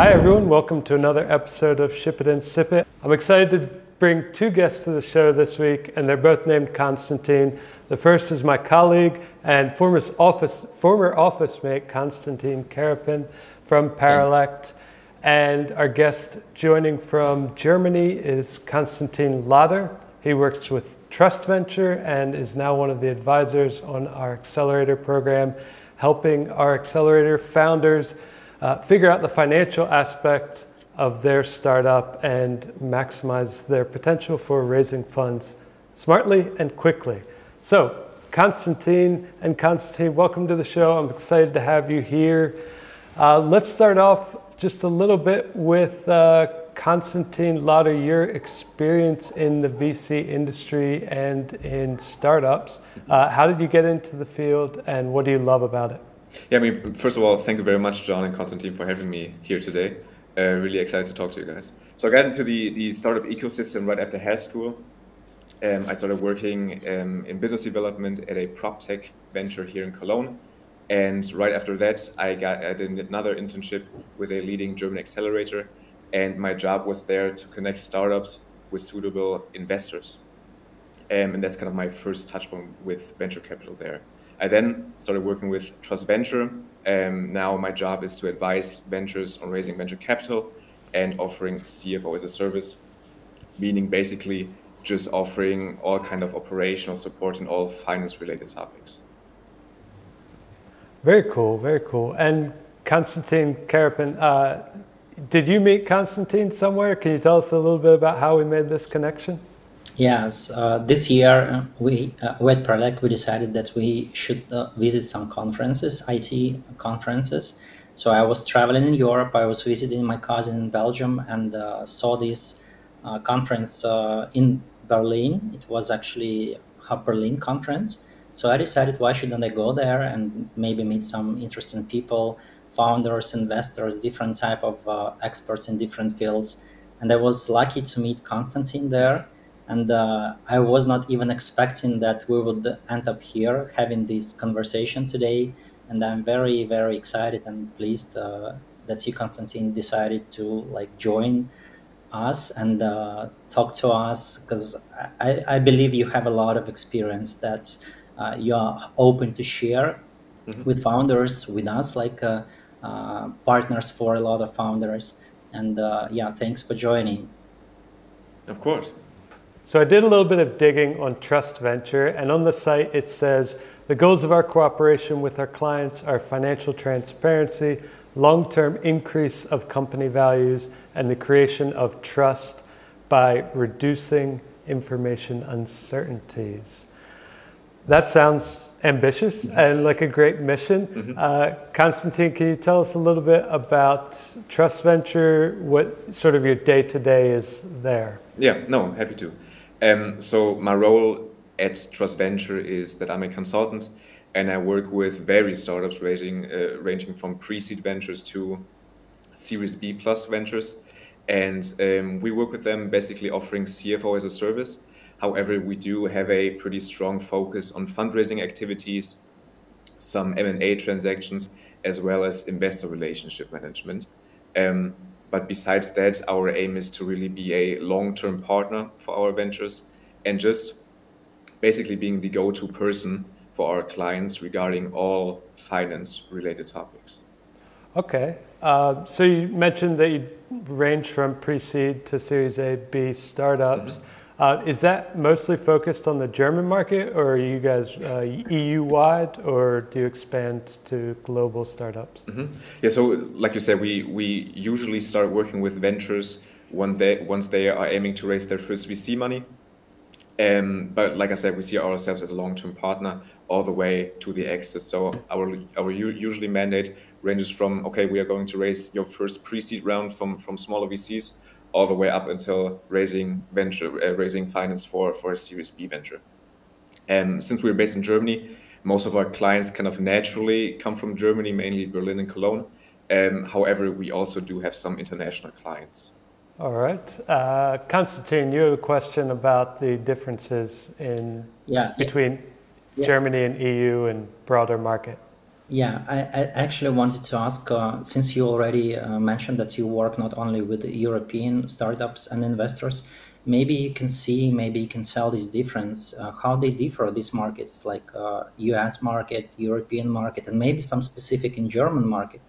Hi, everyone. Welcome to another episode of Ship It and Sip It. I'm excited to bring two guests to the show this week, and they're both named Constantine. The first is my colleague and former office, former office mate, Constantine Kariapin from Paralect. And our guest joining from Germany is Konstantin Lotter. He works with Trustventure and is now one of the advisors on our accelerator program, helping our accelerator founders uh, figure out the financial aspects of their startup and maximize their potential for raising funds smartly and quickly. So, Konstantin and Konstantin, welcome to the show. I'm excited to have you here. Uh, let's start off just a little bit with uh, Konstantin Lotter, your experience in the VC industry and in startups. Uh, how did you get into the field and what do you love about it? Yeah, I mean, first of all, thank you very much, John and Constantine, for having me here today. Uh, really excited to talk to you guys. So I got into the, the startup ecosystem right after high school. Um, I started working um, in business development at a prop tech venture here in Cologne. And right after that, I got I did another internship with a leading German accelerator. And my job was there to connect startups with suitable investors. Um, and that's kind of my first touch point with venture capital there. I then started working with Trustventure. Um, now my job is to advise ventures on raising venture capital and offering CFO as a service, meaning basically just offering all kind of operational support in all finance related topics. Very cool, very cool. And Konstantin Kariapin, uh, did you meet Konstantin somewhere? Can you tell us a little bit about how we made this connection? Yes, uh, this year uh, we uh, with Paralect we decided that we should uh, visit some conferences, IT conferences. So I was traveling in Europe. I was visiting my cousin in Belgium and uh, saw this uh, conference in Berlin. It was actually a Berlin conference. So I decided why shouldn't I go there and maybe meet some interesting people, founders, investors, different type of experts in different fields. And I was lucky to meet Konstantin there and uh, I was not even expecting that we would end up here having this conversation today. And I'm very, very excited and pleased uh, that you, Konstantin, decided to like join us and uh, talk to us because I, I, believe you have a lot of experience that uh, you are open to share mm-hmm. with founders, with us, like uh, uh, partners for a lot of founders. And yeah, thanks for joining. Of course. So I did a little bit of digging on Trustventure, and on the site it says the goals of our cooperation with our clients are financial transparency, long term increase of company values, and the creation of trust by reducing information uncertainties. That sounds ambitious and like a great mission. Mm-hmm. Uh, Konstantin, can you tell us a little bit about Trustventure, what sort of your day to day is there? Yeah, no, I'm happy to. Um, so my role at Trustventure is that I'm a consultant and I work with various startups ranging, uh, ranging from pre-seed ventures to Series B plus ventures. And um, we work with them basically offering CFO as a service. However, we do have a pretty strong focus on fundraising activities, some M&A transactions, as well as investor relationship management. Um, but besides that, our aim is to really be a long-term partner for our ventures and just basically being the go-to person for our clients regarding all finance-related topics. Okay. Uh, so you mentioned that you range from pre-seed to Series A, B startups. Mm-hmm. Uh, is that mostly focused on the German market, or are you guys uh, EU wide, or do you expand to global startups? Mm-hmm. Yeah, so like you said, we we usually start working with ventures when they once they are aiming to raise their first VC money. Um, but like I said, we see ourselves as a long-term partner all the way to the exit. So our our usually mandate ranges from okay, we are going to raise your first pre-seed round from from smaller VCs all the way up until raising venture, uh, raising finance for for a Series B venture. And since we're based in Germany, most of our clients kind of naturally come from Germany, mainly Berlin and Cologne. Um, however, we also do have some international clients. All right, uh, Konstantin, you have a question about the differences in yeah, between yeah. Germany and EU and broader market. Yeah, I, I actually wanted to ask uh, since you already uh, mentioned that you work not only with European startups and investors, maybe you can see, maybe you can tell this difference, uh, how they differ these markets, like US uh, market, European market, and maybe some specific in German market.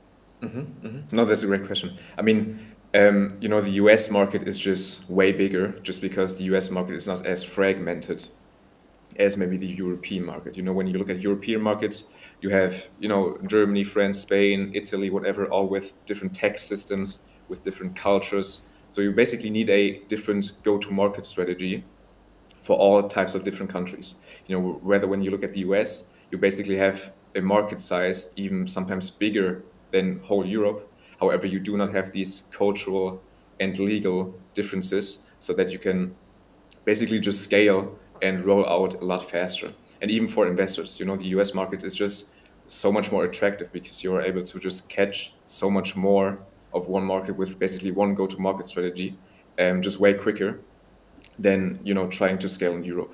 Mm-hmm, mm-hmm. No, that's a great question. I mean, um, you know, the US market is just way bigger, just because the US market is not as fragmented as maybe the European market. You know, when you look at European markets, you have you know Germany, France, Spain, Italy, whatever, all with different tax systems, with different cultures. So you basically need a different go-to-market strategy for all types of different countries. You know, whether when you look at the US, you basically have a market size even sometimes bigger than whole Europe. However, you do not have these cultural and legal differences so that you can basically just scale and roll out a lot faster and even for investors you know the us market is just so much more attractive because you're able to just catch so much more of one market with basically one go-to-market strategy um, just way quicker than you know trying to scale in europe.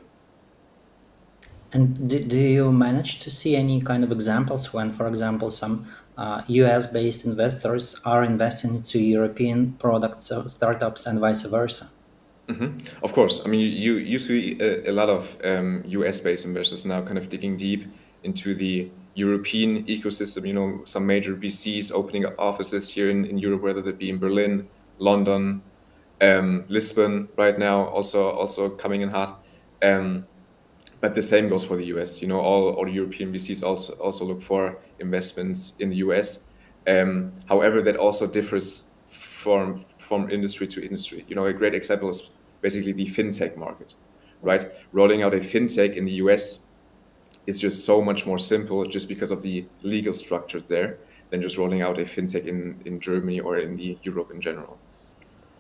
And do, do you manage to see any kind of examples when for example some uh, us based investors are investing into european products so startups and vice versa Mm-hmm. Of course. I mean, you, you see a, a lot of um, US based investors now kind of digging deep into the European ecosystem. You know, some major VCs opening up offices here in, in Europe, whether that be in Berlin, London, um, Lisbon right now, also also coming in hot. Um, but the same goes for the US. You know, all, all European VCs also also look for investments in the US. Um, however, that also differs from from industry to industry. You know, a great example is basically the fintech market, right? Rolling out a fintech in the US is just so much more simple just because of the legal structures there than just rolling out a fintech in, in Germany or in the Europe in general.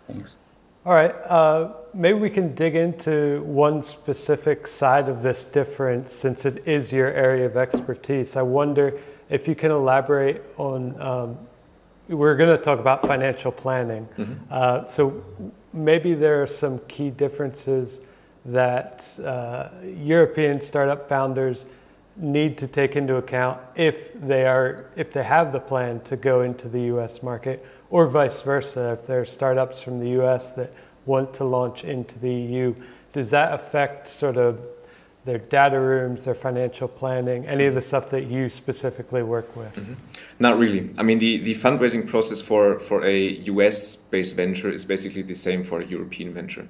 Thanks. All right, uh, maybe we can dig into one specific side of this difference since it is your area of expertise. I wonder if you can elaborate on um, we're going to talk about financial planning. Mm-hmm. Uh, so maybe there are some key differences that uh, European startup founders need to take into account if they are if they have the plan to go into the US market or vice versa. If there are startups from the US that want to launch into the EU does that affect sort of their data rooms, their financial planning, any of the stuff that you specifically work with? Mm-hmm. Not really. I mean, the, the fundraising process for, for a US based venture is basically the same for a European venture.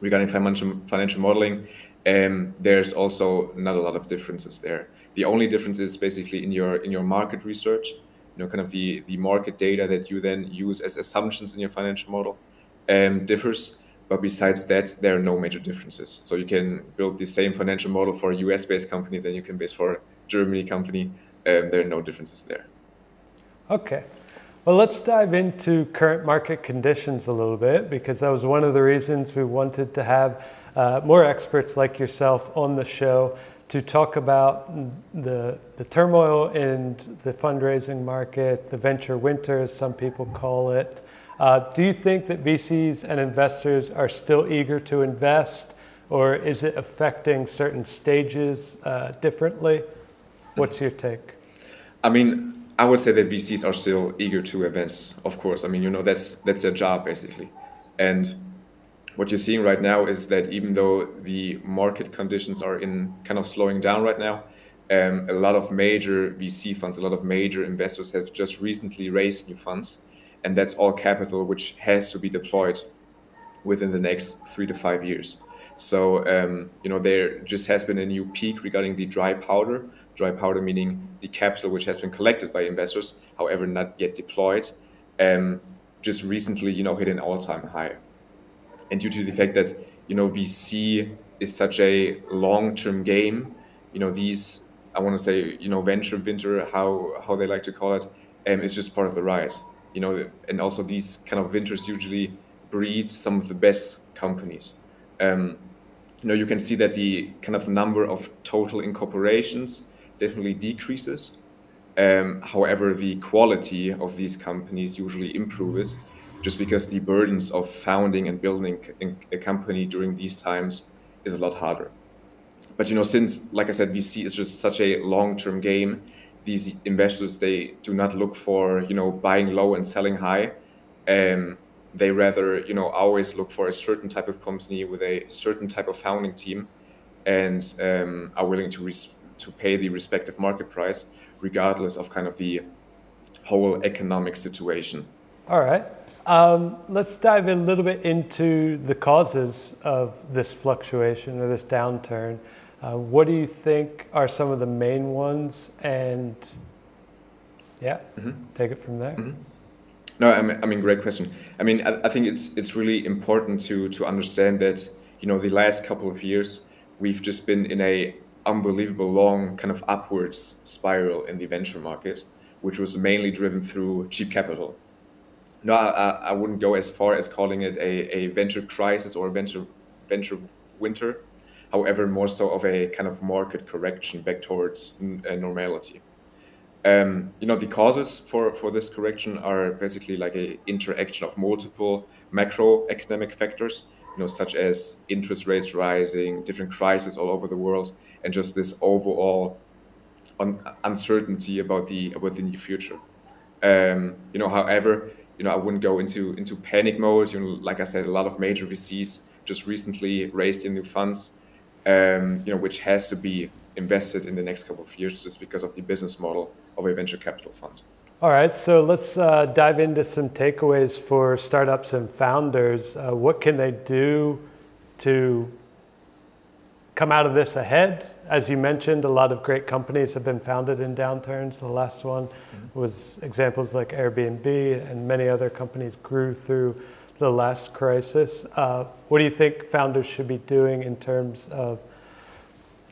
Regarding financial, financial modeling, um, there's also not a lot of differences there. The only difference is basically in your in your market research, you know, kind of the, the market data that you then use as assumptions in your financial model um, differs but besides that, there are no major differences. So you can build the same financial model for a US-based company than you can base for a Germany company. Um, there are no differences there. Okay. Well, let's dive into current market conditions a little bit because that was one of the reasons we wanted to have uh, more experts like yourself on the show to talk about the, the turmoil in the fundraising market, the venture winter, as some people call it, uh, do you think that VCs and investors are still eager to invest, or is it affecting certain stages uh, differently? What's your take? I mean, I would say that VCs are still eager to invest. Of course, I mean, you know, that's that's their job basically, and what you're seeing right now is that even though the market conditions are in kind of slowing down right now, um, a lot of major VC funds, a lot of major investors have just recently raised new funds and that's all capital which has to be deployed within the next three to five years. So um, you know there just has been a new peak regarding the dry powder. Dry powder meaning the capital which has been collected by investors, however not yet deployed, um, just recently you know hit an all-time high. And due to the fact that you know VC is such a long-term game, you know these I want to say you know venture winter how how they like to call it um, is just part of the ride you know, and also these kind of winters usually breed some of the best companies. Um, you know, you can see that the kind of number of total incorporations definitely decreases. Um, however, the quality of these companies usually improves just because the burdens of founding and building a company during these times is a lot harder. But you know, since like I said, VC is just such a long-term game, these investors they do not look for you know buying low and selling high. Um, they rather you know always look for a certain type of company with a certain type of founding team, and um, are willing to res- to pay the respective market price regardless of kind of the whole economic situation. All right. Um, let's dive a little bit into the causes of this fluctuation or this downturn. Uh, what do you think are some of the main ones? And yeah, mm-hmm. take it from there. Mm-hmm. No, I mean, I mean, great question. I mean, I, I, think it's it's really important to to understand that you know the last couple of years we've just been in a unbelievable long kind of upwards spiral in the venture market, which was mainly driven through cheap capital. No, I, I wouldn't go as far as calling it a, a venture crisis or a venture venture winter however, more so of a kind of market correction back towards uh, normality. Um, you know, the causes for, for this correction are basically like a interaction of multiple macroeconomic factors, you know, such as interest rates rising, different crises all over the world, and just this overall un- uncertainty about the about the near future. Um, you know, however, you know, I wouldn't go into into panic mode. You know, like I said, a lot of major VCs just recently raised in new funds um, you know, which has to be invested in the next couple of years just because of the business model of a venture capital fund. All right, so let's uh, dive into some takeaways for startups and founders. Uh, what can they do to come out of this ahead? As you mentioned, a lot of great companies have been founded in downturns. The last one mm-hmm. was examples like Airbnb, and many other companies grew through the last crisis. Uh, what do you think founders should be doing in terms of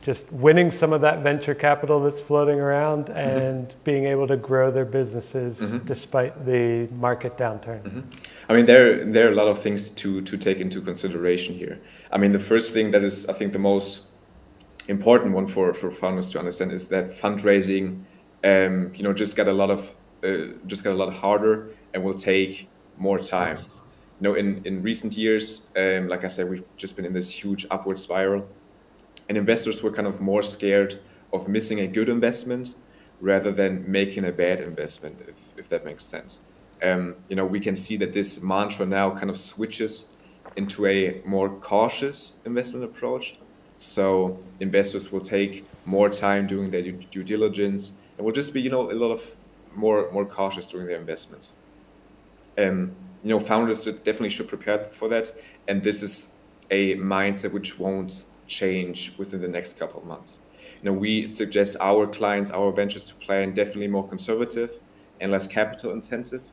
just winning some of that venture capital that's floating around mm-hmm. and mm-hmm. being able to grow their businesses mm-hmm. despite the market downturn? Mm-hmm. I mean, there there are a lot of things to to take into consideration here. I mean, the first thing that is, I think, the most important one for for founders to understand is that fundraising, um, you know, just got a lot of uh, just got a lot harder and will take more time know, in, in recent years, um, like I said, we've just been in this huge upward spiral, and investors were kind of more scared of missing a good investment rather than making a bad investment, if, if that makes sense. Um, you know, we can see that this mantra now kind of switches into a more cautious investment approach. So investors will take more time doing their due, due diligence and will just be, you know, a lot of more more cautious during their investments. Um, you know, founders definitely should prepare for that. And this is a mindset which won't change within the next couple of months. You know, we suggest our clients, our ventures to plan definitely more conservative and less capital intensive.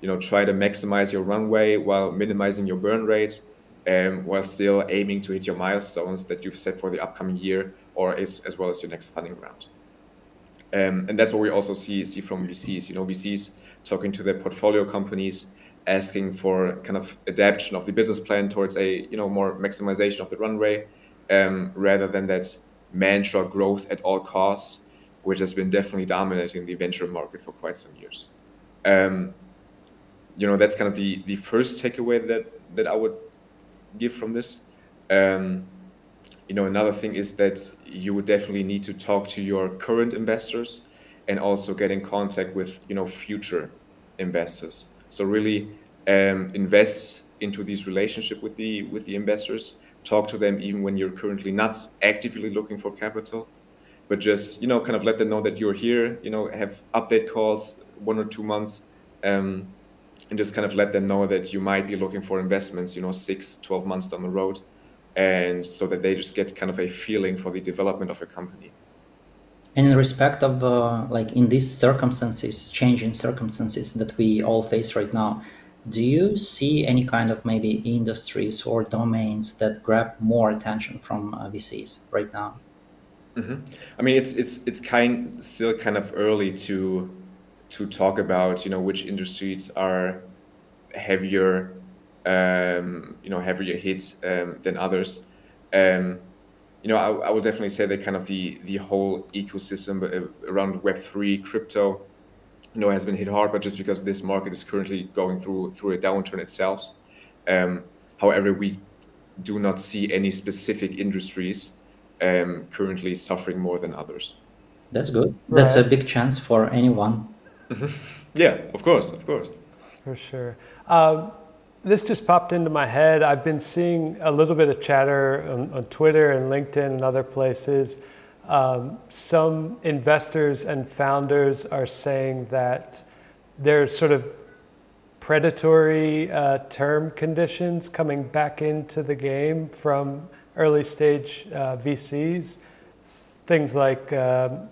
You know, try to maximize your runway while minimizing your burn rate, um, while still aiming to hit your milestones that you've set for the upcoming year or as, as well as your next funding round. Um, and that's what we also see see from VCs. You know, VCs talking to their portfolio companies asking for kind of adaptation of the business plan towards a you know more maximization of the runway um, rather than that mantra growth at all costs which has been definitely dominating the venture market for quite some years. Um, you know that's kind of the the first takeaway that that i would give from this. Um, you know another thing is that you would definitely need to talk to your current investors and also get in contact with you know future investors so really um, invest into these relationship with the with the investors. Talk to them even when you're currently not actively looking for capital, but just you know kind of let them know that you're here. You know, have update calls one or two months. Um, and just kind of let them know that you might be looking for investments, you know, six, 12 months down the road. And so that they just get kind of a feeling for the development of a company. And in respect of uh, like in these circumstances, changing circumstances that we all face right now, do you see any kind of maybe industries or domains that grab more attention from uh, VCs right now? Mm-hmm. I mean, it's it's it's kind still kind of early to to talk about you know which industries are heavier, um, you know, heavier hit um, than others. Um, you know, I, I would definitely say that kind of the the whole ecosystem uh, around Web three, crypto, you know, has been hit hard, but just because this market is currently going through through a downturn itself. Um, however, we do not see any specific industries um, currently suffering more than others. That's good. That's a big chance for anyone. Yeah, of course, of course. For sure. Um, this just popped into my head. I've been seeing a little bit of chatter on, on Twitter and LinkedIn and other places. Um, some investors and founders are saying that there's sort of predatory uh, term conditions coming back into the game from early stage uh, VCs. Things like um,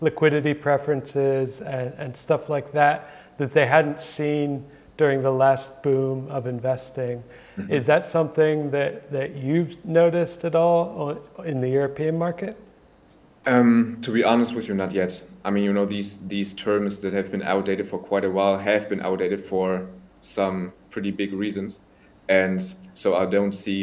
liquidity preferences and, and stuff like that that they hadn't seen during the last boom of investing. Mm-hmm. Is that something that, that you've noticed at all in the European market? Um, to be honest with you, not yet. I mean, you know, these these terms that have been outdated for quite a while have been outdated for some pretty big reasons, and so I don't see,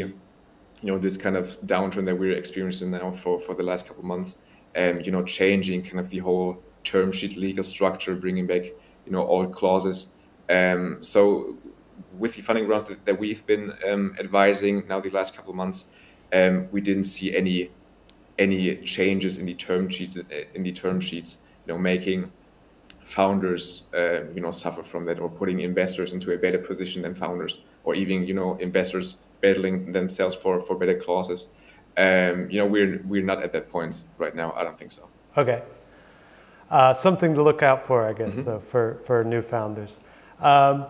you know, this kind of downturn that we're experiencing now for for the last couple of months, um, you know, changing kind of the whole term sheet legal structure, bringing back, you know, all clauses. Um, so with the funding rounds that, that we've been um, advising now the last couple of months, um, we didn't see any any changes in the term sheets in the term sheets, you know, making founders uh, you know suffer from that or putting investors into a better position than founders or even you know investors battling themselves for for better clauses. Um, you know we're we're not at that point right now i don't think so. Okay. Uh, something to look out for i guess mm-hmm. so, for for new founders um,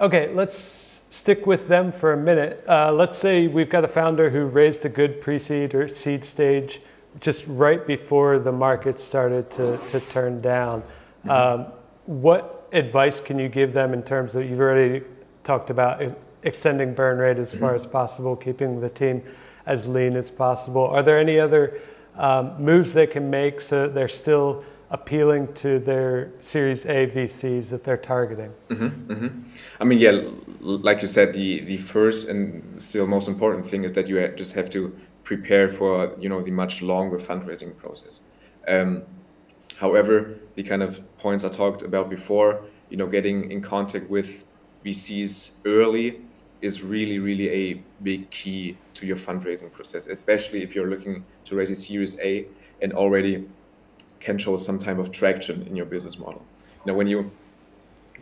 okay let's stick with them for a minute. Uh, let's say we've got a founder who raised a good pre-seed or seed stage just right before the market started to, to turn down. Mm-hmm. Um, what advice can you give them in terms of, you've already talked about extending burn rate as far as possible, keeping the team as lean as possible. Are there any other um, moves they can make so that they're still appealing to their Series A VCs that they're targeting? Mm-hmm, mm-hmm. I mean, yeah, like you said, the the first and still most important thing is that you just have to prepare for you know the much longer fundraising process. Um, however, the kind of points I talked about before, you know, getting in contact with VCs early is really, really a big key to your fundraising process, especially if you're looking to raise a Series A and already can show some type of traction in your business model. Now, when you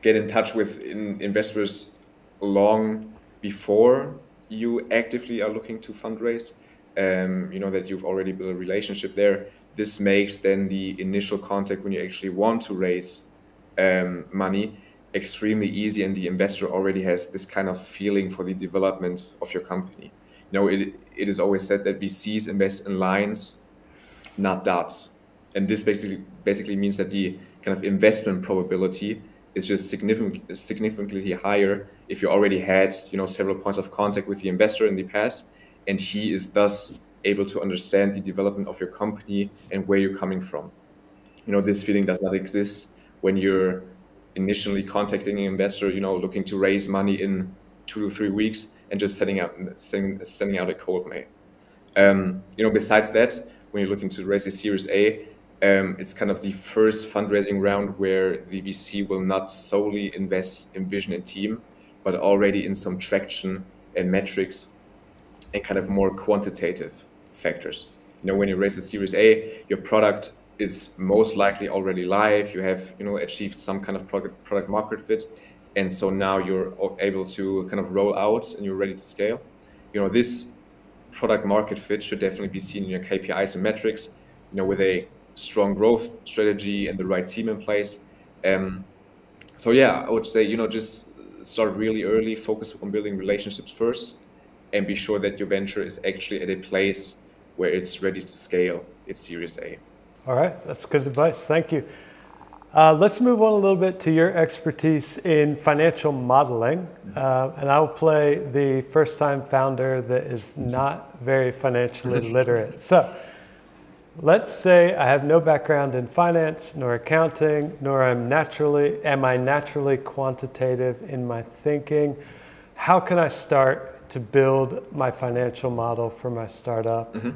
get in touch with in investors long before you actively are looking to fundraise, um, you know that you've already built a relationship there. This makes then the initial contact when you actually want to raise um, money extremely easy, and the investor already has this kind of feeling for the development of your company. You know, it it is always said that VCs invest in lines, not dots and this basically basically means that the kind of investment probability is just significant, significantly higher if you already had you know several points of contact with the investor in the past, and he is thus able to understand the development of your company and where you're coming from. You know this feeling does not exist when you're initially contacting an investor, you know, looking to raise money in two to three weeks and just sending out sending, sending out a cold mail. Um, you know, besides that, when you're looking to raise a Series A, um, it's kind of the first fundraising round where the VC will not solely invest in vision and team, but already in some traction and metrics and kind of more quantitative factors. You know, when you raise a Series A, your product is most likely already live. You have, you know, achieved some kind of product product market fit, and so now you're able to kind of roll out and you're ready to scale. You know, this product market fit should definitely be seen in your KPIs and metrics. You know, with a strong growth strategy and the right team in place. Um, so yeah, I would say you know just start really early, focus on building relationships first, and be sure that your venture is actually at a place where it's ready to scale its Series A. All right, that's good advice. Thank you. Uh, let's move on a little bit to your expertise in financial modeling. Uh, and I'll play the first time founder that is not very financially literate. So, Let's say I have no background in finance nor accounting, nor am naturally am I naturally quantitative in my thinking. How can I start to build my financial model for my startup? Mm-hmm.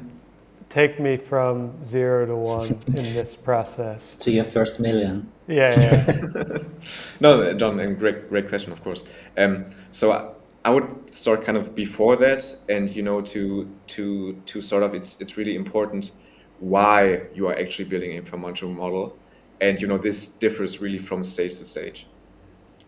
Take me from zero to one in this process. To your first million. Yeah, yeah. no, John, and great, great question, of course. Um, so I, I would start kind of before that, and you know, to to to start off, it's it's really important why you are actually building a financial model. And you know this differs really from stage to stage.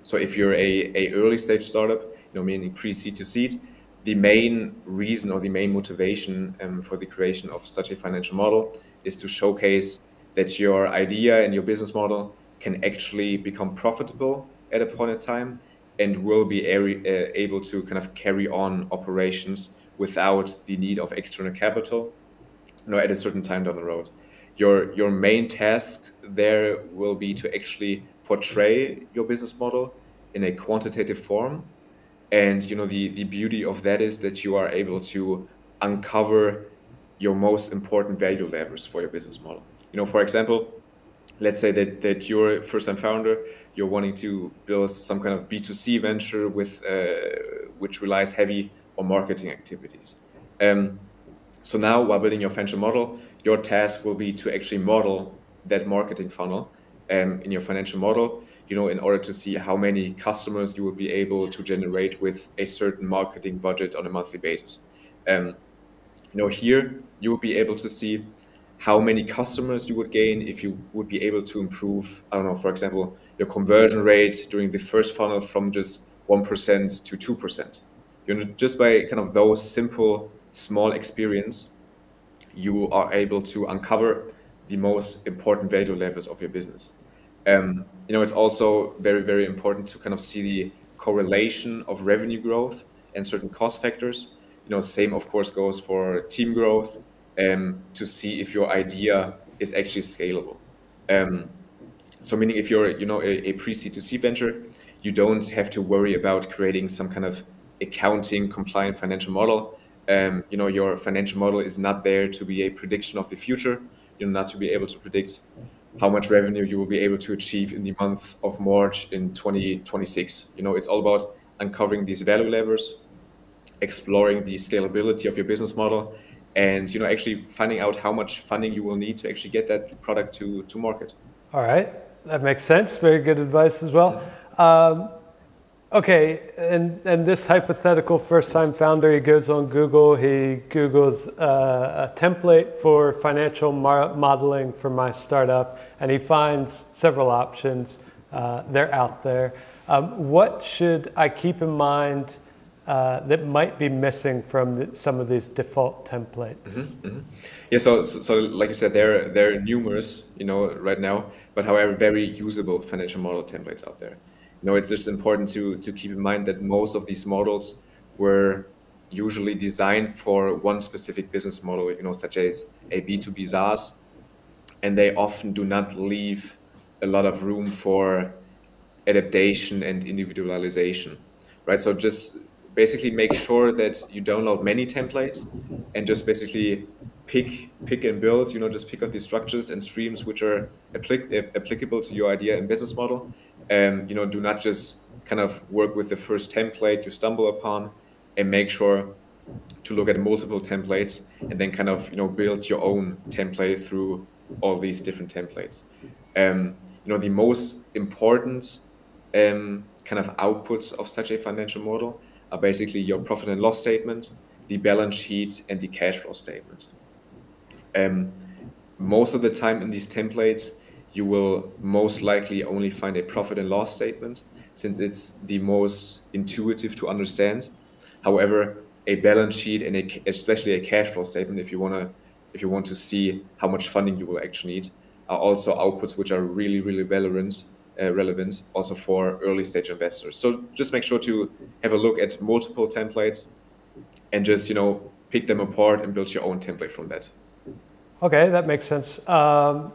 So if you're a, a early stage startup, you know meaning pre-seed to seed, the main reason or the main motivation um, for the creation of such a financial model is to showcase that your idea and your business model can actually become profitable at a point in time and will be uh, able to kind of carry on operations without the need of external capital know, at a certain time down the road. Your, your main task there will be to actually portray your business model in a quantitative form. And you know the, the beauty of that is that you are able to uncover your most important value levers for your business model. You know, for example, let's say that, that you're a first-time founder, you're wanting to build some kind of B2C venture with uh, which relies heavy on marketing activities. Um, so now, while building your financial model, your task will be to actually model that marketing funnel um, in your financial model. You know, in order to see how many customers you will be able to generate with a certain marketing budget on a monthly basis. Um, you know, here you will be able to see how many customers you would gain if you would be able to improve, I don't know, for example, your conversion rate during the first funnel from just 1% to 2%. You know, just by kind of those simple, small experience, you are able to uncover the most important value levers of your business. Um, you know, it's also very, very important to kind of see the correlation of revenue growth and certain cost factors. You know, same of course goes for team growth, um, to see if your idea is actually scalable. Um, so meaning if you're you know a, a pre-seed to seed venture, you don't have to worry about creating some kind of accounting compliant financial model. Um, you know your financial model is not there to be a prediction of the future. You're not to be able to predict how much revenue you will be able to achieve in the month of March in 2026. You know it's all about uncovering these value levers, exploring the scalability of your business model, and you know actually finding out how much funding you will need to actually get that product to to market. All right, that makes sense. Very good advice as well. Um, okay, and and this hypothetical first-time founder, he goes on Google, he Google's uh, a template for financial mar- modeling for my startup, and he finds several options. Uh, they're out there. Um, what should I keep in mind? uh, that might be missing from the, some of these default templates. Mm-hmm, mm-hmm. Yeah, so, so, so like you said, there there are numerous, you know, right now, but however, very usable financial model templates out there. You know, it's just important to to keep in mind that most of these models were usually designed for one specific business model, you know, such as a B2B SaaS, and they often do not leave a lot of room for adaptation and individualization, right? So just basically make sure that you download many templates and just basically pick pick and build you know just pick up these structures and streams which are applic- applicable to your idea and business model um, you know do not just kind of work with the first template you stumble upon and make sure to look at multiple templates and then kind of you know build your own template through all these different templates um, you know the most important um, kind of outputs of such a financial model are basically your profit and loss statement, the balance sheet, and the cash flow statement. Um, most of the time in these templates, you will most likely only find a profit and loss statement since it's the most intuitive to understand. However, a balance sheet and a, especially a cash flow statement, if you want to if you want to see how much funding you will actually need, are also outputs which are really really relevant uh, relevant also for early stage investors. So just make sure to have a look at multiple templates and just you know pick them apart and build your own template from that. Okay, that makes sense. Um,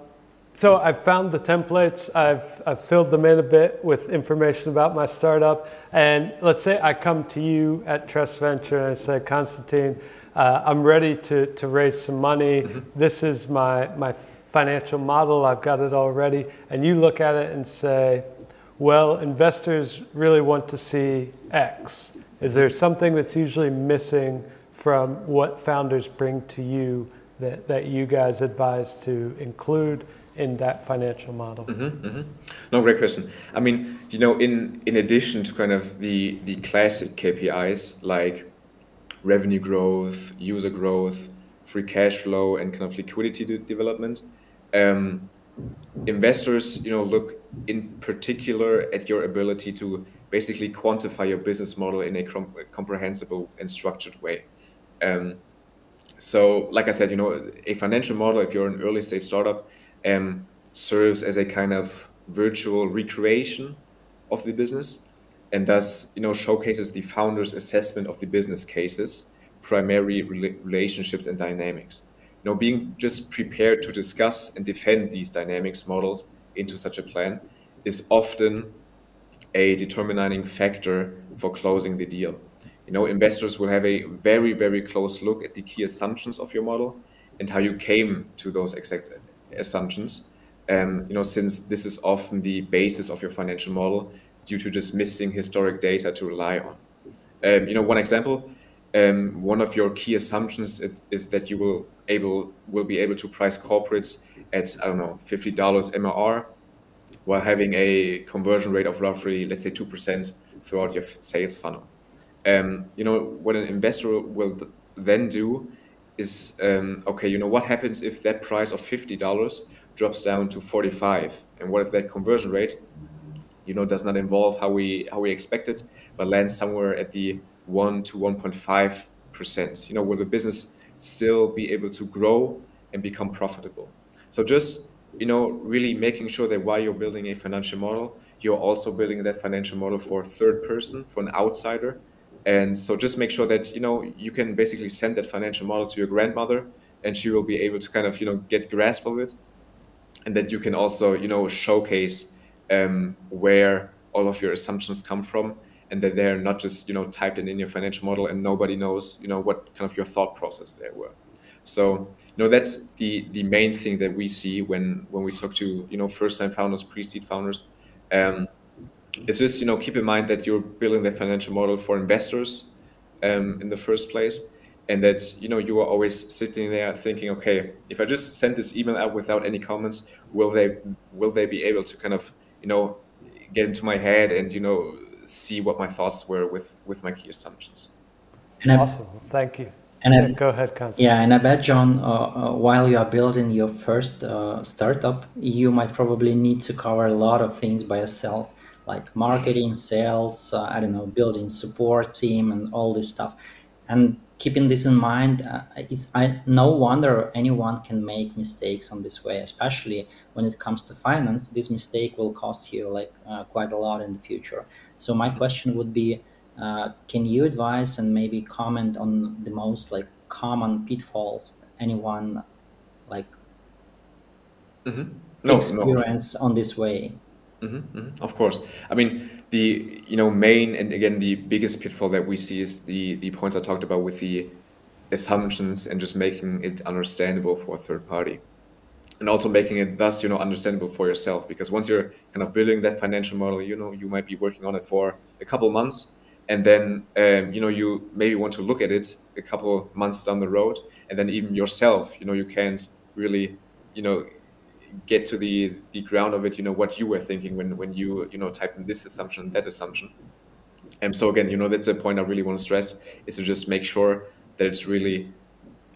so I've found the templates. I've, I've filled them in a bit with information about my startup. And let's say I come to you at Trustventure and I say, Constantine, uh, I'm ready to, to raise some money. Mm-hmm. This is my, my financial model, I've got it already, and you look at it and say, well, investors really want to see X. Is there something that's usually missing from what founders bring to you that, that you guys advise to include in that financial model? Mm-hmm, mm-hmm. No, great question. I mean, you know, in in addition to kind of the the classic KPIs like revenue growth, user growth, free cash flow and kind of liquidity de development. Um, investors, you know, look in particular at your ability to basically quantify your business model in a com comprehensible and structured way. Um, so, like I said, you know, a financial model, if you're an early stage startup, um, serves as a kind of virtual recreation of the business and thus you know showcases the founder's assessment of the business cases primary relationships and dynamics. You know being just prepared to discuss and defend these dynamics modeled into such a plan is often a determining factor for closing the deal. You know investors will have a very very close look at the key assumptions of your model and how you came to those exact assumptions um, you know, since this is often the basis of your financial model due to just missing historic data to rely on. Um, you know, one example, um, one of your key assumptions is that you will able will be able to price corporates at I don't know fifty dollars MRR, while having a conversion rate of roughly let's say two percent throughout your sales funnel. Um, you know, what an investor will th then do is um, okay. You know, what happens if that price of fifty dollars drops down to 45 and what if that conversion rate you know does not involve how we how we expected but lands somewhere at the 1 to 1.5 percent you know will the business still be able to grow and become profitable so just you know really making sure that while you're building a financial model you're also building that financial model for a third person for an outsider and so just make sure that you know you can basically send that financial model to your grandmother and she will be able to kind of you know get grasp of it. And that you can also you know showcase um, where all of your assumptions come from and that they're not just you know typed in in your financial model and nobody knows you know what kind of your thought process there were. So you know that's the the main thing that we see when when we talk to you know first time founders pre-seed founders. Um, it's just you know keep in mind that you're building the financial model for investors um, in the first place and that you know you are always sitting there thinking okay if i just send this email out without any comments will they will they be able to kind of you know get into my head and you know see what my thoughts were with with my key assumptions? And awesome. Thank you. and yeah, I, go ahead Constantine. yeah and i bet john uh, uh, while you are building your first uh, startup you might probably need to cover a lot of things by yourself like marketing sales uh, i don't know building support team and all this stuff and keeping this in mind, uh, it's I, no wonder anyone can make mistakes on this way, especially when it comes to finance. This mistake will cost you like uh, quite a lot in the future. So my question would be, uh, can you advise and maybe comment on the most like common pitfalls anyone like mm-hmm. no, experience no. on this way? Mm-hmm, mm-hmm. Of course. I mean, the you know main and again the biggest pitfall that we see is the the points I talked about with the assumptions and just making it understandable for a third party, and also making it thus you know understandable for yourself. Because once you're kind of building that financial model, you know you might be working on it for a couple months, and then um, you know you maybe want to look at it a couple months down the road, and then even yourself, you know you can't really you know get to the the ground of it you know what you were thinking when when you you know typed in this assumption that assumption. And so again you know that's a point i really want to stress is to just make sure that it's really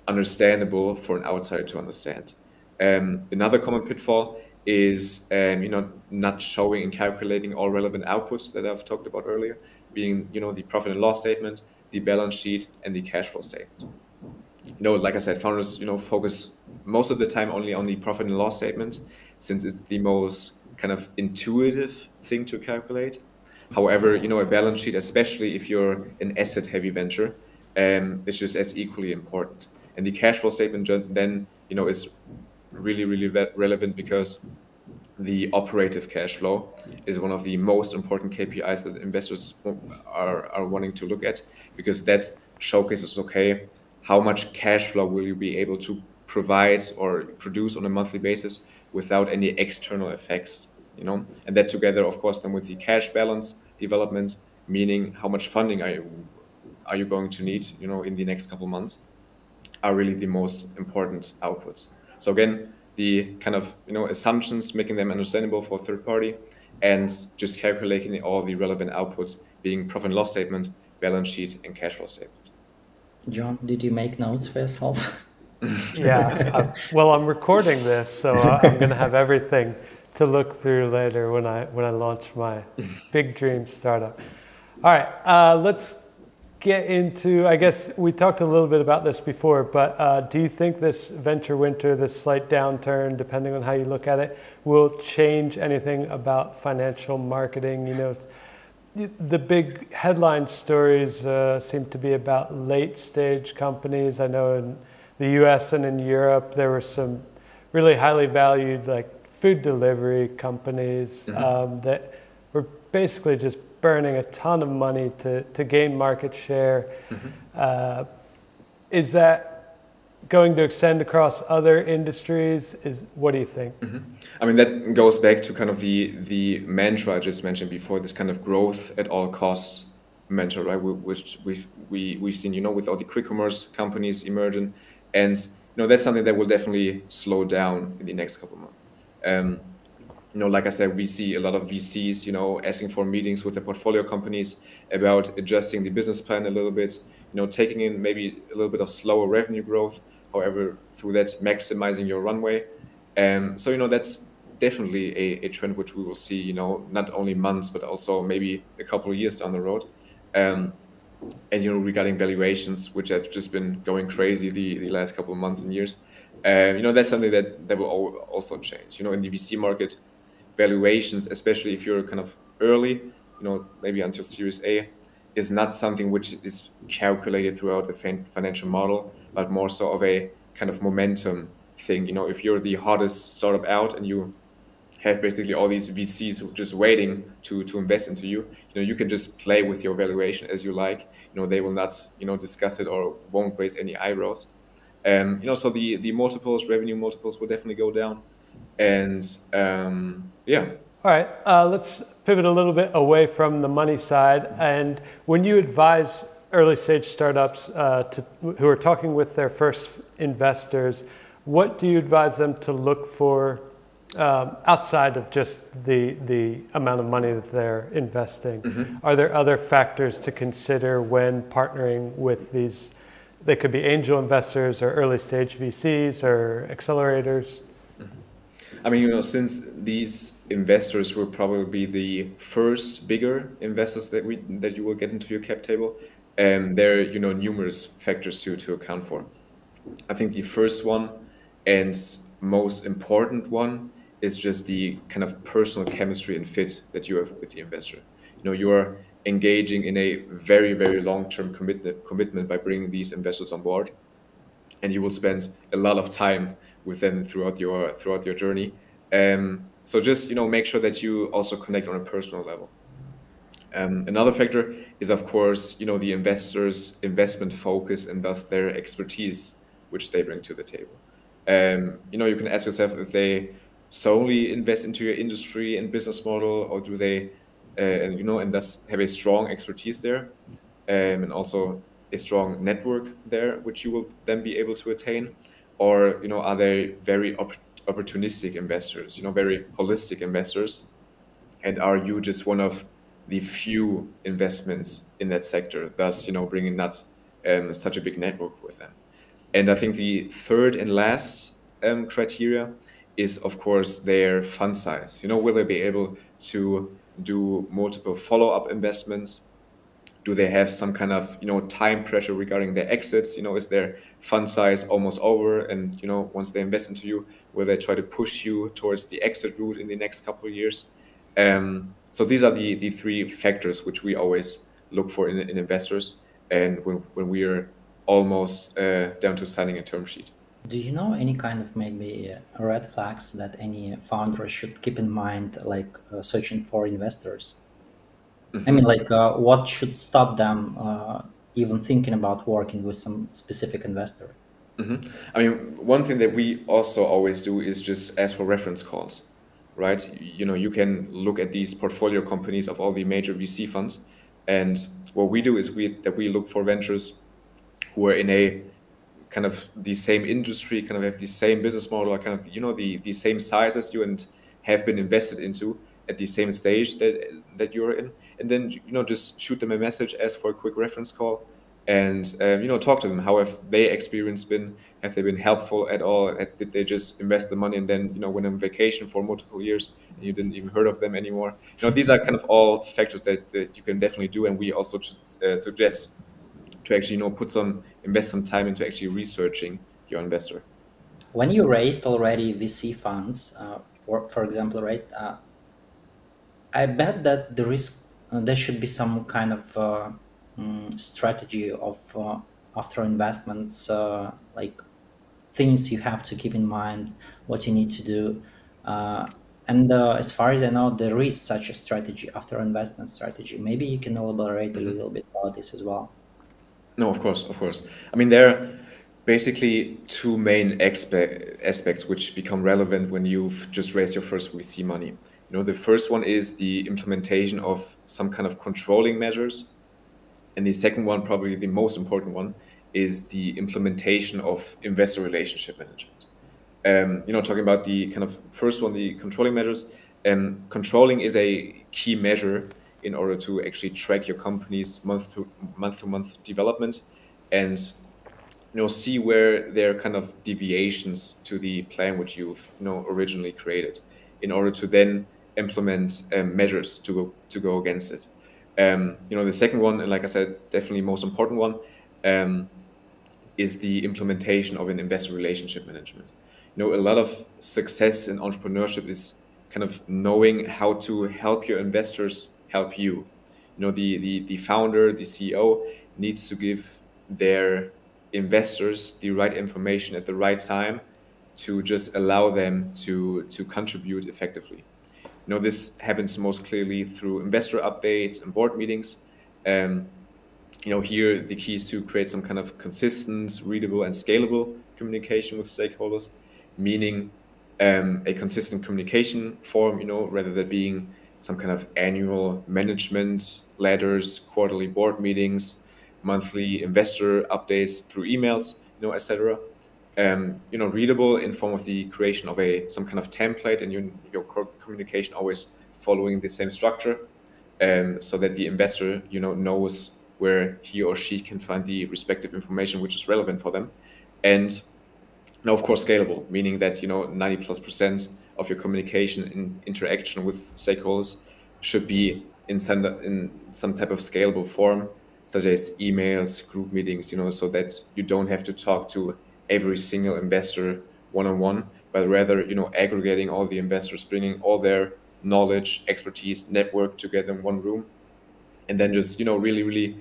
understandable for an outsider to understand. Um, another common pitfall is um, you know not showing and calculating all relevant outputs that i've talked about earlier being you know the profit and loss statement the balance sheet and the cash flow statement. You know, like I said, founders, you know, focus most of the time only on the profit and loss statement, since it's the most kind of intuitive thing to calculate. However, you know, a balance sheet, especially if you're an asset-heavy venture, um, is just as equally important. And the cash flow statement then, you know, is really, really relevant because the operative cash flow is one of the most important KPIs that investors are, are wanting to look at because that showcases, okay, how much cash flow will you be able to provide or produce on a monthly basis without any external effects you know? And that together of course then with the cash balance development meaning how much funding are you are you going to need you know in the next couple months are really the most important outputs. So again the kind of you know assumptions making them understandable for third party and just calculating all the relevant outputs being profit and loss statement balance sheet and cash flow statement. John, did you make notes for yourself? yeah. Uh, well, I'm recording this, so I'm going to have everything to look through later when I when I launch my big dream startup. All right, uh, let's get into. I guess we talked a little bit about this before, but uh, do you think this venture winter, this slight downturn, depending on how you look at it, will change anything about financial marketing? You know the big headline stories uh, seem to be about late stage companies. I know in the US and in Europe, there were some really highly valued like food delivery companies mm-hmm. um, that were basically just burning a ton of money to, to gain market share. Mm-hmm. Uh, is that going to extend across other industries is what do you think mm-hmm. i mean that goes back to kind of the the mantra i just mentioned before this kind of growth at all costs mantra right which we've we, we've seen you know with all the quick commerce companies emerging and you know that's something that will definitely slow down in the next couple of months um, you know like i said we see a lot of vcs you know asking for meetings with the portfolio companies about adjusting the business plan a little bit you know taking in maybe a little bit of slower revenue growth however, through that, maximizing your runway. Um, so, you know, that's definitely a, a trend which we will see, you know, not only months, but also maybe a couple of years down the road. Um, and, you know, regarding valuations, which have just been going crazy the, the last couple of months and years, um, you know, that's something that, that will also change. You know, in the VC market, valuations, especially if you're kind of early, you know, maybe until Series A, is not something which is calculated throughout the financial model, but more so of a kind of momentum thing. You know, if you're the hottest startup out and you have basically all these VCs just waiting to to invest into you, you know, you can just play with your valuation as you like. You know, they will not, you know, discuss it or won't raise any eyebrows. Um, you know, so the the multiples, revenue multiples will definitely go down. And um, yeah. All right, uh, let's pivot a little bit away from the money side. And when you advise early stage startups uh, to, who are talking with their first investors, what do you advise them to look for um, outside of just the, the amount of money that they're investing? Mm-hmm. Are there other factors to consider when partnering with these? They could be angel investors or early stage VCs or accelerators. I mean, you know, since these investors will probably be the first bigger investors that we that you will get into your cap table, and um, there are you know numerous factors to to account for. I think the first one and most important one is just the kind of personal chemistry and fit that you have with the investor. You know, you are engaging in a very very long term commitment commitment by bringing these investors on board, and you will spend a lot of time with them throughout your throughout your journey. Um, so just you know make sure that you also connect on a personal level. Um, another factor is of course you know the investors' investment focus and thus their expertise which they bring to the table. Um, you know you can ask yourself if they solely invest into your industry and business model or do they uh, you know and thus have a strong expertise there um, and also a strong network there which you will then be able to attain? Or you know are they very op- opportunistic investors you know very holistic investors? And are you just one of the few investments in that sector thus you know bringing not um, such a big network with them? And i think the third and last um, criteria is of course their fund size. You know will they be able to do multiple follow-up investments? Do they have some kind of you know time pressure regarding their exits? You know is their fund size almost over? And you know once they invest into you will they try to push you towards the exit route in the next couple of years? Um, so these are the the three factors which we always look for in, in investors and when, when we are almost uh, down to signing a term sheet do you know any kind of maybe red flags that any founder should keep in mind like uh, searching for investors Mm-hmm. I mean, like, uh, what should stop them uh, even thinking about working with some specific investor? Mm-hmm. I mean, one thing that we also always do is just ask for reference calls, right? You know, you can look at these portfolio companies of all the major VC funds, and what we do is we that we look for ventures who are in a kind of the same industry, kind of have the same business model, or kind of you know the the same size as you, and have been invested into at the same stage that that you're in and then you know just shoot them a message, ask for a quick reference call, and um, you know talk to them. How have their experience been? Have they been helpful at all? Did they just invest the money and then you know went on vacation for multiple years and you didn't even heard of them anymore? You know these are kind of all factors that, that you can definitely do, and we also uh, suggest to actually you know put some invest some time into actually researching your investor. When you raised already VC funds, uh, for, for example, right? Uh, I bet that there is uh, there should be some kind of um, strategy of uh, after investments, uh, like things you have to keep in mind, what you need to do. and as far as I know, there is such a strategy after investment strategy. Maybe you can elaborate a mm-hmm. little bit about this as well. No, of course, of course. I mean, there are basically two main aspects which become relevant when you've just raised your first VC money. You know, the first one is the implementation of some kind of controlling measures, and the second one, probably the most important one, is the implementation of investor relationship management. Um, you know, talking about the kind of first one, the controlling measures. Um, controlling is a key measure in order to actually track your company's month to month to month development and you know see where there are kind of deviations to the plan which you've you know originally created in order to then implement um, measures to go to go against it. Um, you know the second one and like i said definitely most important one um, is the implementation of an investor relationship management. You know a lot of success in entrepreneurship is kind of knowing how to help your investors help you. You know, the, the, the founder, the CEO needs to give their investors the right information at the right time to just allow them to, to contribute effectively. You know, this happens most clearly through investor updates and board meetings. Um, you know, here the key is to create some kind of consistent, readable, and scalable communication with stakeholders, meaning um, a consistent communication form, you know, rather than being some kind of annual management letters, quarterly board meetings, monthly investor updates through emails, you know, etc. Um, you know, readable in form of the creation of a some kind of template and your, your communication always following the same structure, um, so that the investor, you know, knows where he or she can find the respective information which is relevant for them, and now of course scalable, meaning that you know 90 plus percent of your communication and interaction with stakeholders should be in some in some type of scalable form, such as emails, group meetings, you know, so that you don't have to talk to every single investor one on one, but rather, you know, aggregating all the investors, bringing all their knowledge, expertise, network together in one room, and then just, you know, really, really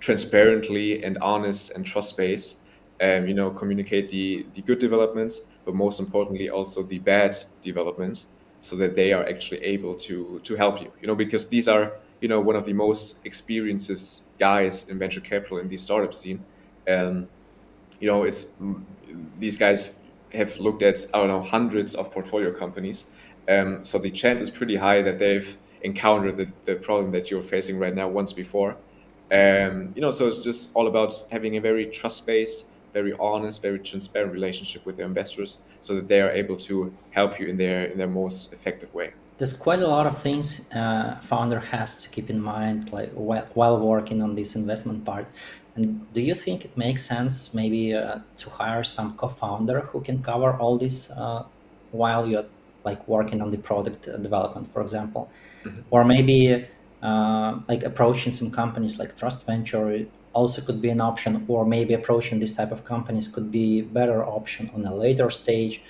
transparently and honest and trust based, um, you know, communicate the the good developments but most importantly also the bad developments so that they are actually able to to help you. You know because these are you know one of the most experienced guys in venture capital in the startup scene. And you know it's these guys have looked at i don't know hundreds of portfolio companies. Um, so the chance is pretty high that they've encountered the, the problem that you're facing right now once before. Um, you know so it's just all about having a very trust-based very honest, very transparent relationship with their investors, so that they are able to help you in their in their most effective way. There's quite a lot of things uh, founder has to keep in mind, like while while working on this investment part. And do you think it makes sense maybe uh, to hire some co-founder who can cover all this uh, while you're like working on the product development, for example, mm-hmm. or maybe uh, like approaching some companies like Trustventure also could be an option or maybe approaching this type of companies could be better option on a later stage.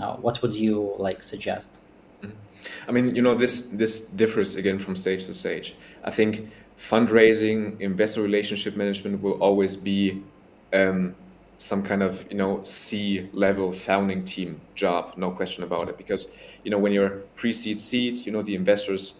Uh, what would you like suggest? Mm-hmm. i mean you know this this differs again from stage to stage. I think fundraising investor relationship management will always be um, some kind of you know c level founding team job no question about it. Because you know when you're pre-seed seed you know the investors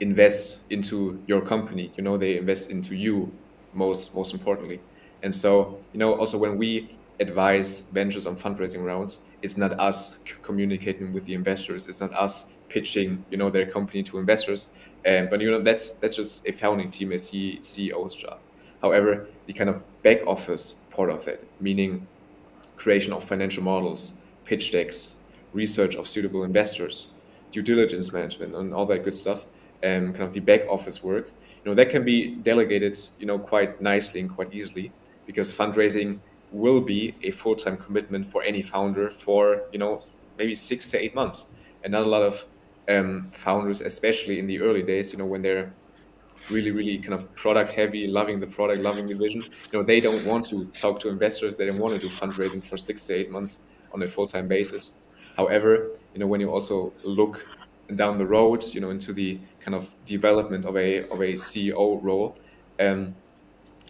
invest into your company you know they invest into you most most importantly. And so, you know, also when we advise ventures on fundraising rounds, it's not us communicating with the investors. It's not us pitching, you know, their company to investors. Um, but you know, that's that's just a founding team, a CEO's job. However, the kind of back office part of it, meaning creation of financial models, pitch decks, research of suitable investors, due diligence management, and all that good stuff, and um, kind of the back office work, know that can be delegated you know quite nicely and quite easily because fundraising will be a full-time commitment for any founder for you know maybe six to eight months. And not a lot of um, founders especially in the early days you know when they're really really kind of product heavy loving the product loving the vision you know they don't want to talk to investors. They don't want to do fundraising for six to eight months on a full-time basis. However you know when you also look down the road you know into the kind of development of a of a ceo role. Um,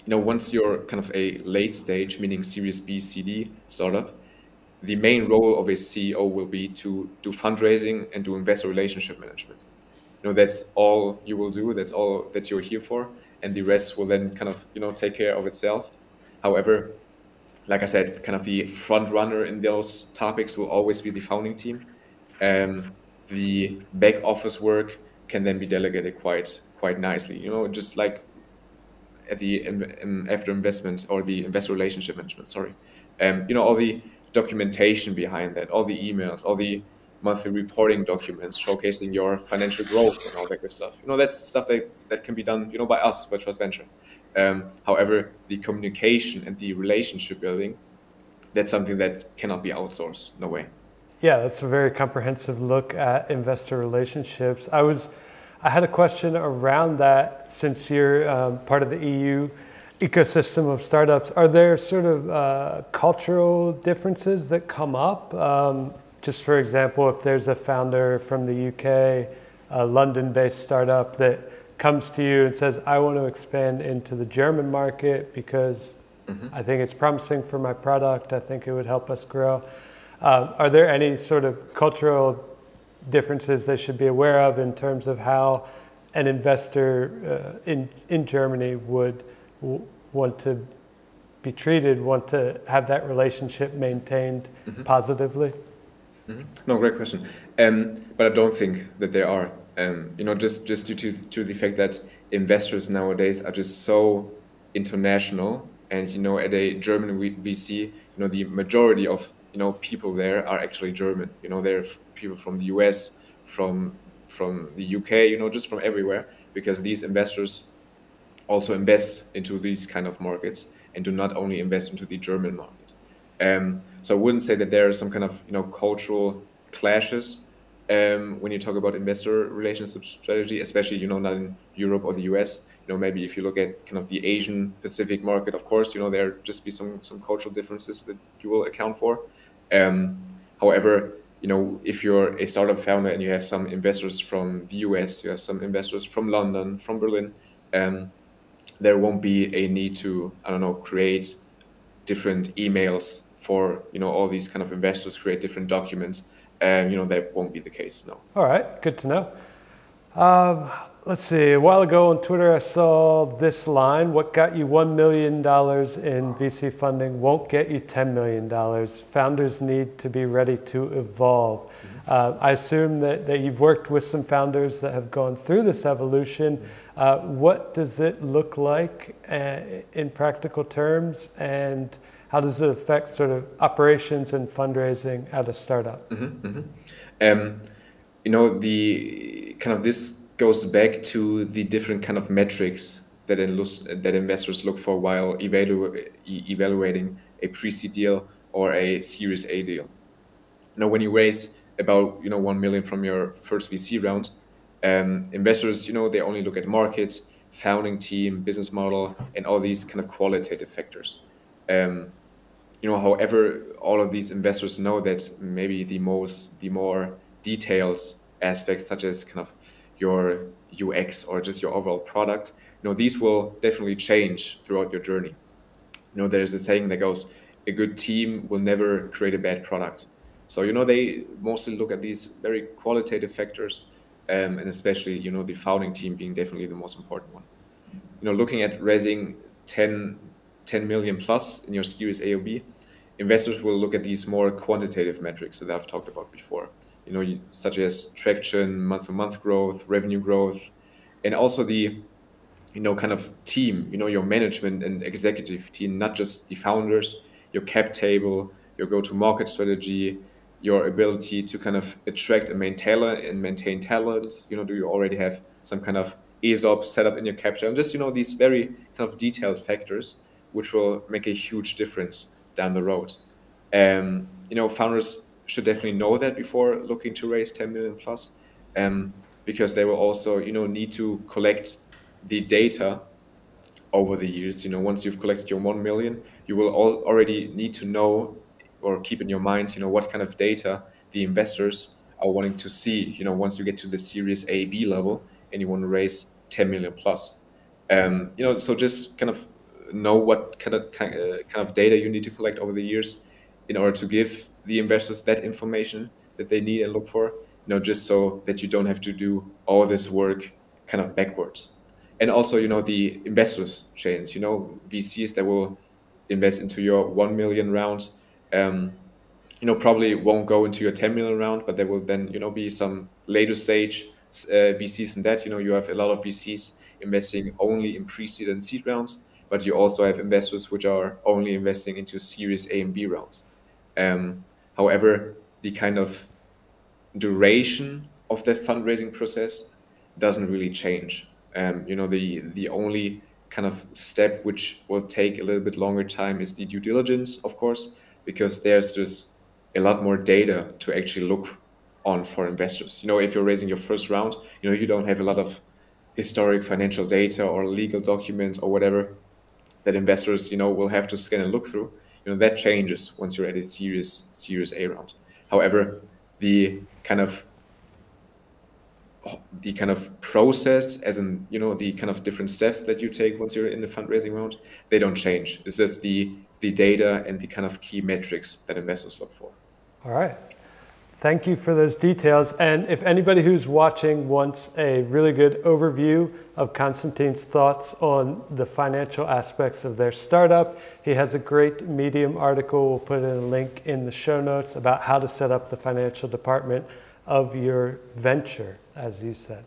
you know once you're kind of a late stage meaning series b cd startup the main role of a ceo will be to do fundraising and do investor relationship management. You know that's all you will do that's all that you're here for and the rest will then kind of you know take care of itself. However like i said kind of the front runner in those topics will always be the founding team. Um, the back office work can then be delegated quite quite nicely you know just like at the after investment or the investor relationship management sorry um, you know all the documentation behind that all the emails all the monthly reporting documents showcasing your financial growth and all that good stuff. You know, that's stuff that, that can be done, you know, by us, by Trustventure. Um, however, the communication and the relationship building, that's something that cannot be outsourced. No way. Yeah, that's a very comprehensive look at investor relationships. I was, I had a question around that since you're um, part of the EU ecosystem of startups. Are there sort of uh, cultural differences that come up? Um, just for example, if there's a founder from the UK, a London based startup that comes to you and says, I want to expand into the German market because mm-hmm. I think it's promising for my product, I think it would help us grow. Um, are there any sort of cultural differences they should be aware of in terms of how an investor uh, in, in Germany would w- want to be treated, want to have that relationship maintained mm-hmm. positively? Mm-hmm. No, great question. Um, but I don't think that there are. Um, you know, just just due to to the fact that investors nowadays are just so international, and you know, at a German VC, you know, the majority of you know people there are actually German. You know, they're people from the US, from from the UK, you know, just from everywhere, because these investors also invest into these kind of markets and do not only invest into the German market. Um, so I wouldn't say that there are some kind of you know cultural clashes um, when you talk about investor relationship strategy, especially you know not in Europe or the US. You know maybe if you look at kind of the Asian Pacific market, of course you know there just be some some cultural differences that you will account for. Um, however, you know if you're a startup founder and you have some investors from the US, you have some investors from London, from Berlin. Um, there won't be a need to I don't know create different emails for you know all these kind of investors create different documents and you know that won't be the case no all right good to know um, let's see a while ago on twitter i saw this line what got you $1 million in vc funding won't get you $10 million founders need to be ready to evolve mm-hmm. uh, i assume that, that you've worked with some founders that have gone through this evolution uh, what does it look like uh, in practical terms and how does it affect sort of operations and fundraising at a startup? Mm-hmm, mm-hmm. Um, you know, the kind of this goes back to the different kind of metrics that, that investors look for while evalu- evaluating a pre-seed deal or a Series A deal. Now, when you raise about you know one million from your first VC round, um, investors you know they only look at market, founding team, business model, and all these kind of qualitative factors. Um, you know, however, all of these investors know that maybe the most, the more detailed aspects, such as kind of your UX or just your overall product, you know, these will definitely change throughout your journey. You know, there's a saying that goes, a good team will never create a bad product. So, you know, they mostly look at these very qualitative factors, um, and especially, you know, the founding team being definitely the most important one. You know, looking at raising 10 10 million plus in your Series A or B, investors will look at these more quantitative metrics that I've talked about before. You know, such as traction, month-to-month growth, revenue growth, and also the, you know, kind of team. You know, your management and executive team, not just the founders, your cap table, your go-to-market strategy, your ability to kind of attract and maintain talent and maintain talent. You know, do you already have some kind of ESOP set up in your capture, and just you know these very kind of detailed factors which will make a huge difference down the road. Um, you know, founders should definitely know that before looking to raise 10 million plus, um, because they will also you know need to collect the data over the years. You know, once you've collected your 1 million, you will all already need to know or keep in your mind, you know, what kind of data the investors are wanting to see, you know, once you get to the series A, B level and you want to raise 10 million plus. Um, you know, so just kind of know what kind of kind of data you need to collect over the years in order to give the investors that information that they need and look for, you know, just so that you don't have to do all this work kind of backwards. And also, you know, the investors chains, you know, VCs that will invest into your 1 million round um, you know, probably won't go into your 10 million round, but there will then, you know, be some later stage uh, VCs in that. You know, you have a lot of VCs investing only in pre-seed and seed rounds, but you also have investors which are only investing into Series A and B rounds. Um, however, the kind of duration of that fundraising process doesn't really change. Um, you know, the the only kind of step which will take a little bit longer time is the due diligence, of course, because there's just a lot more data to actually look on for investors. You know, if you're raising your first round, you know, you don't have a lot of historic financial data or legal documents or whatever that investors, you know, will have to scan and look through. You know, that changes once you're at a serious serious A round. However, the kind of the kind of process as in you know the kind of different steps that you take once you're in the fundraising round they don't change it's just the the data and the kind of key metrics that investors look for. All right. Thank you for those details. And if anybody who's watching wants a really good overview of Konstantin's thoughts on the financial aspects of their startup, he has a great Medium article. We'll put in a link in the show notes about how to set up the financial department of your venture, as you said.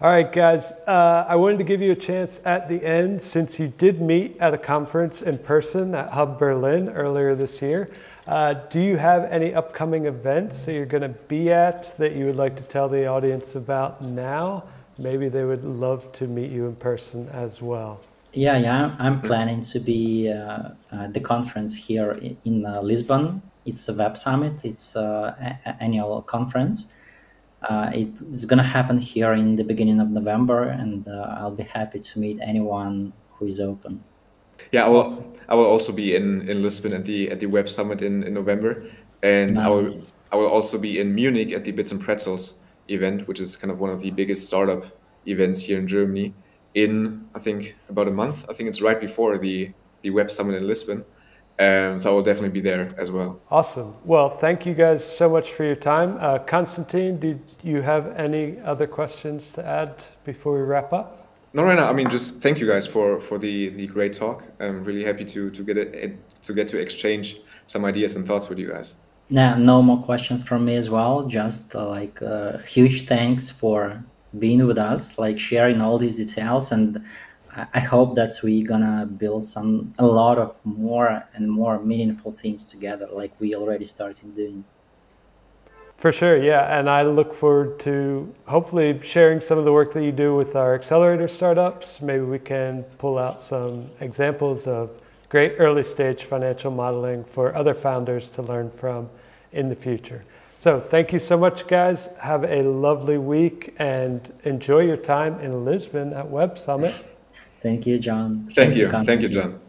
All right, guys, uh, I wanted to give you a chance at the end since you did meet at a conference in person at Hub Berlin earlier this year. Uh, do you have any upcoming events that you're going to be at that you would like to tell the audience about now? Maybe they would love to meet you in person as well. Yeah, yeah, I'm planning to be uh, at the conference here in uh, Lisbon. It's a web summit, it's an annual conference uh, it's going to happen here in the beginning of November, and uh, I'll be happy to meet anyone who is open. Yeah, I will. Awesome. I will also be in, in Lisbon at the at the Web Summit in, in November, and nice. I will I will also be in Munich at the Bits and Pretzels event, which is kind of one of the biggest startup events here in Germany. In I think about a month. I think it's right before the the Web Summit in Lisbon. Um, so I will definitely be there as well. Awesome. Well, thank you guys so much for your time. Uh, Konstantin, did you have any other questions to add before we wrap up? No, right now. I mean, just thank you guys for for the the great talk. I'm really happy to to get it to get to exchange some ideas and thoughts with you guys. Now, no more questions from me as well. Just uh, like uh, huge thanks for being with us, like sharing all these details and I hope that we're gonna build some a lot of more and more meaningful things together, like we already started doing. For sure, yeah, and I look forward to hopefully sharing some of the work that you do with our accelerator startups. Maybe we can pull out some examples of great early stage financial modeling for other founders to learn from in the future. So, thank you so much, guys. Have a lovely week and enjoy your time in Lisbon at Web Summit. Thank you, John. Thank, Thank you. Thank you, John.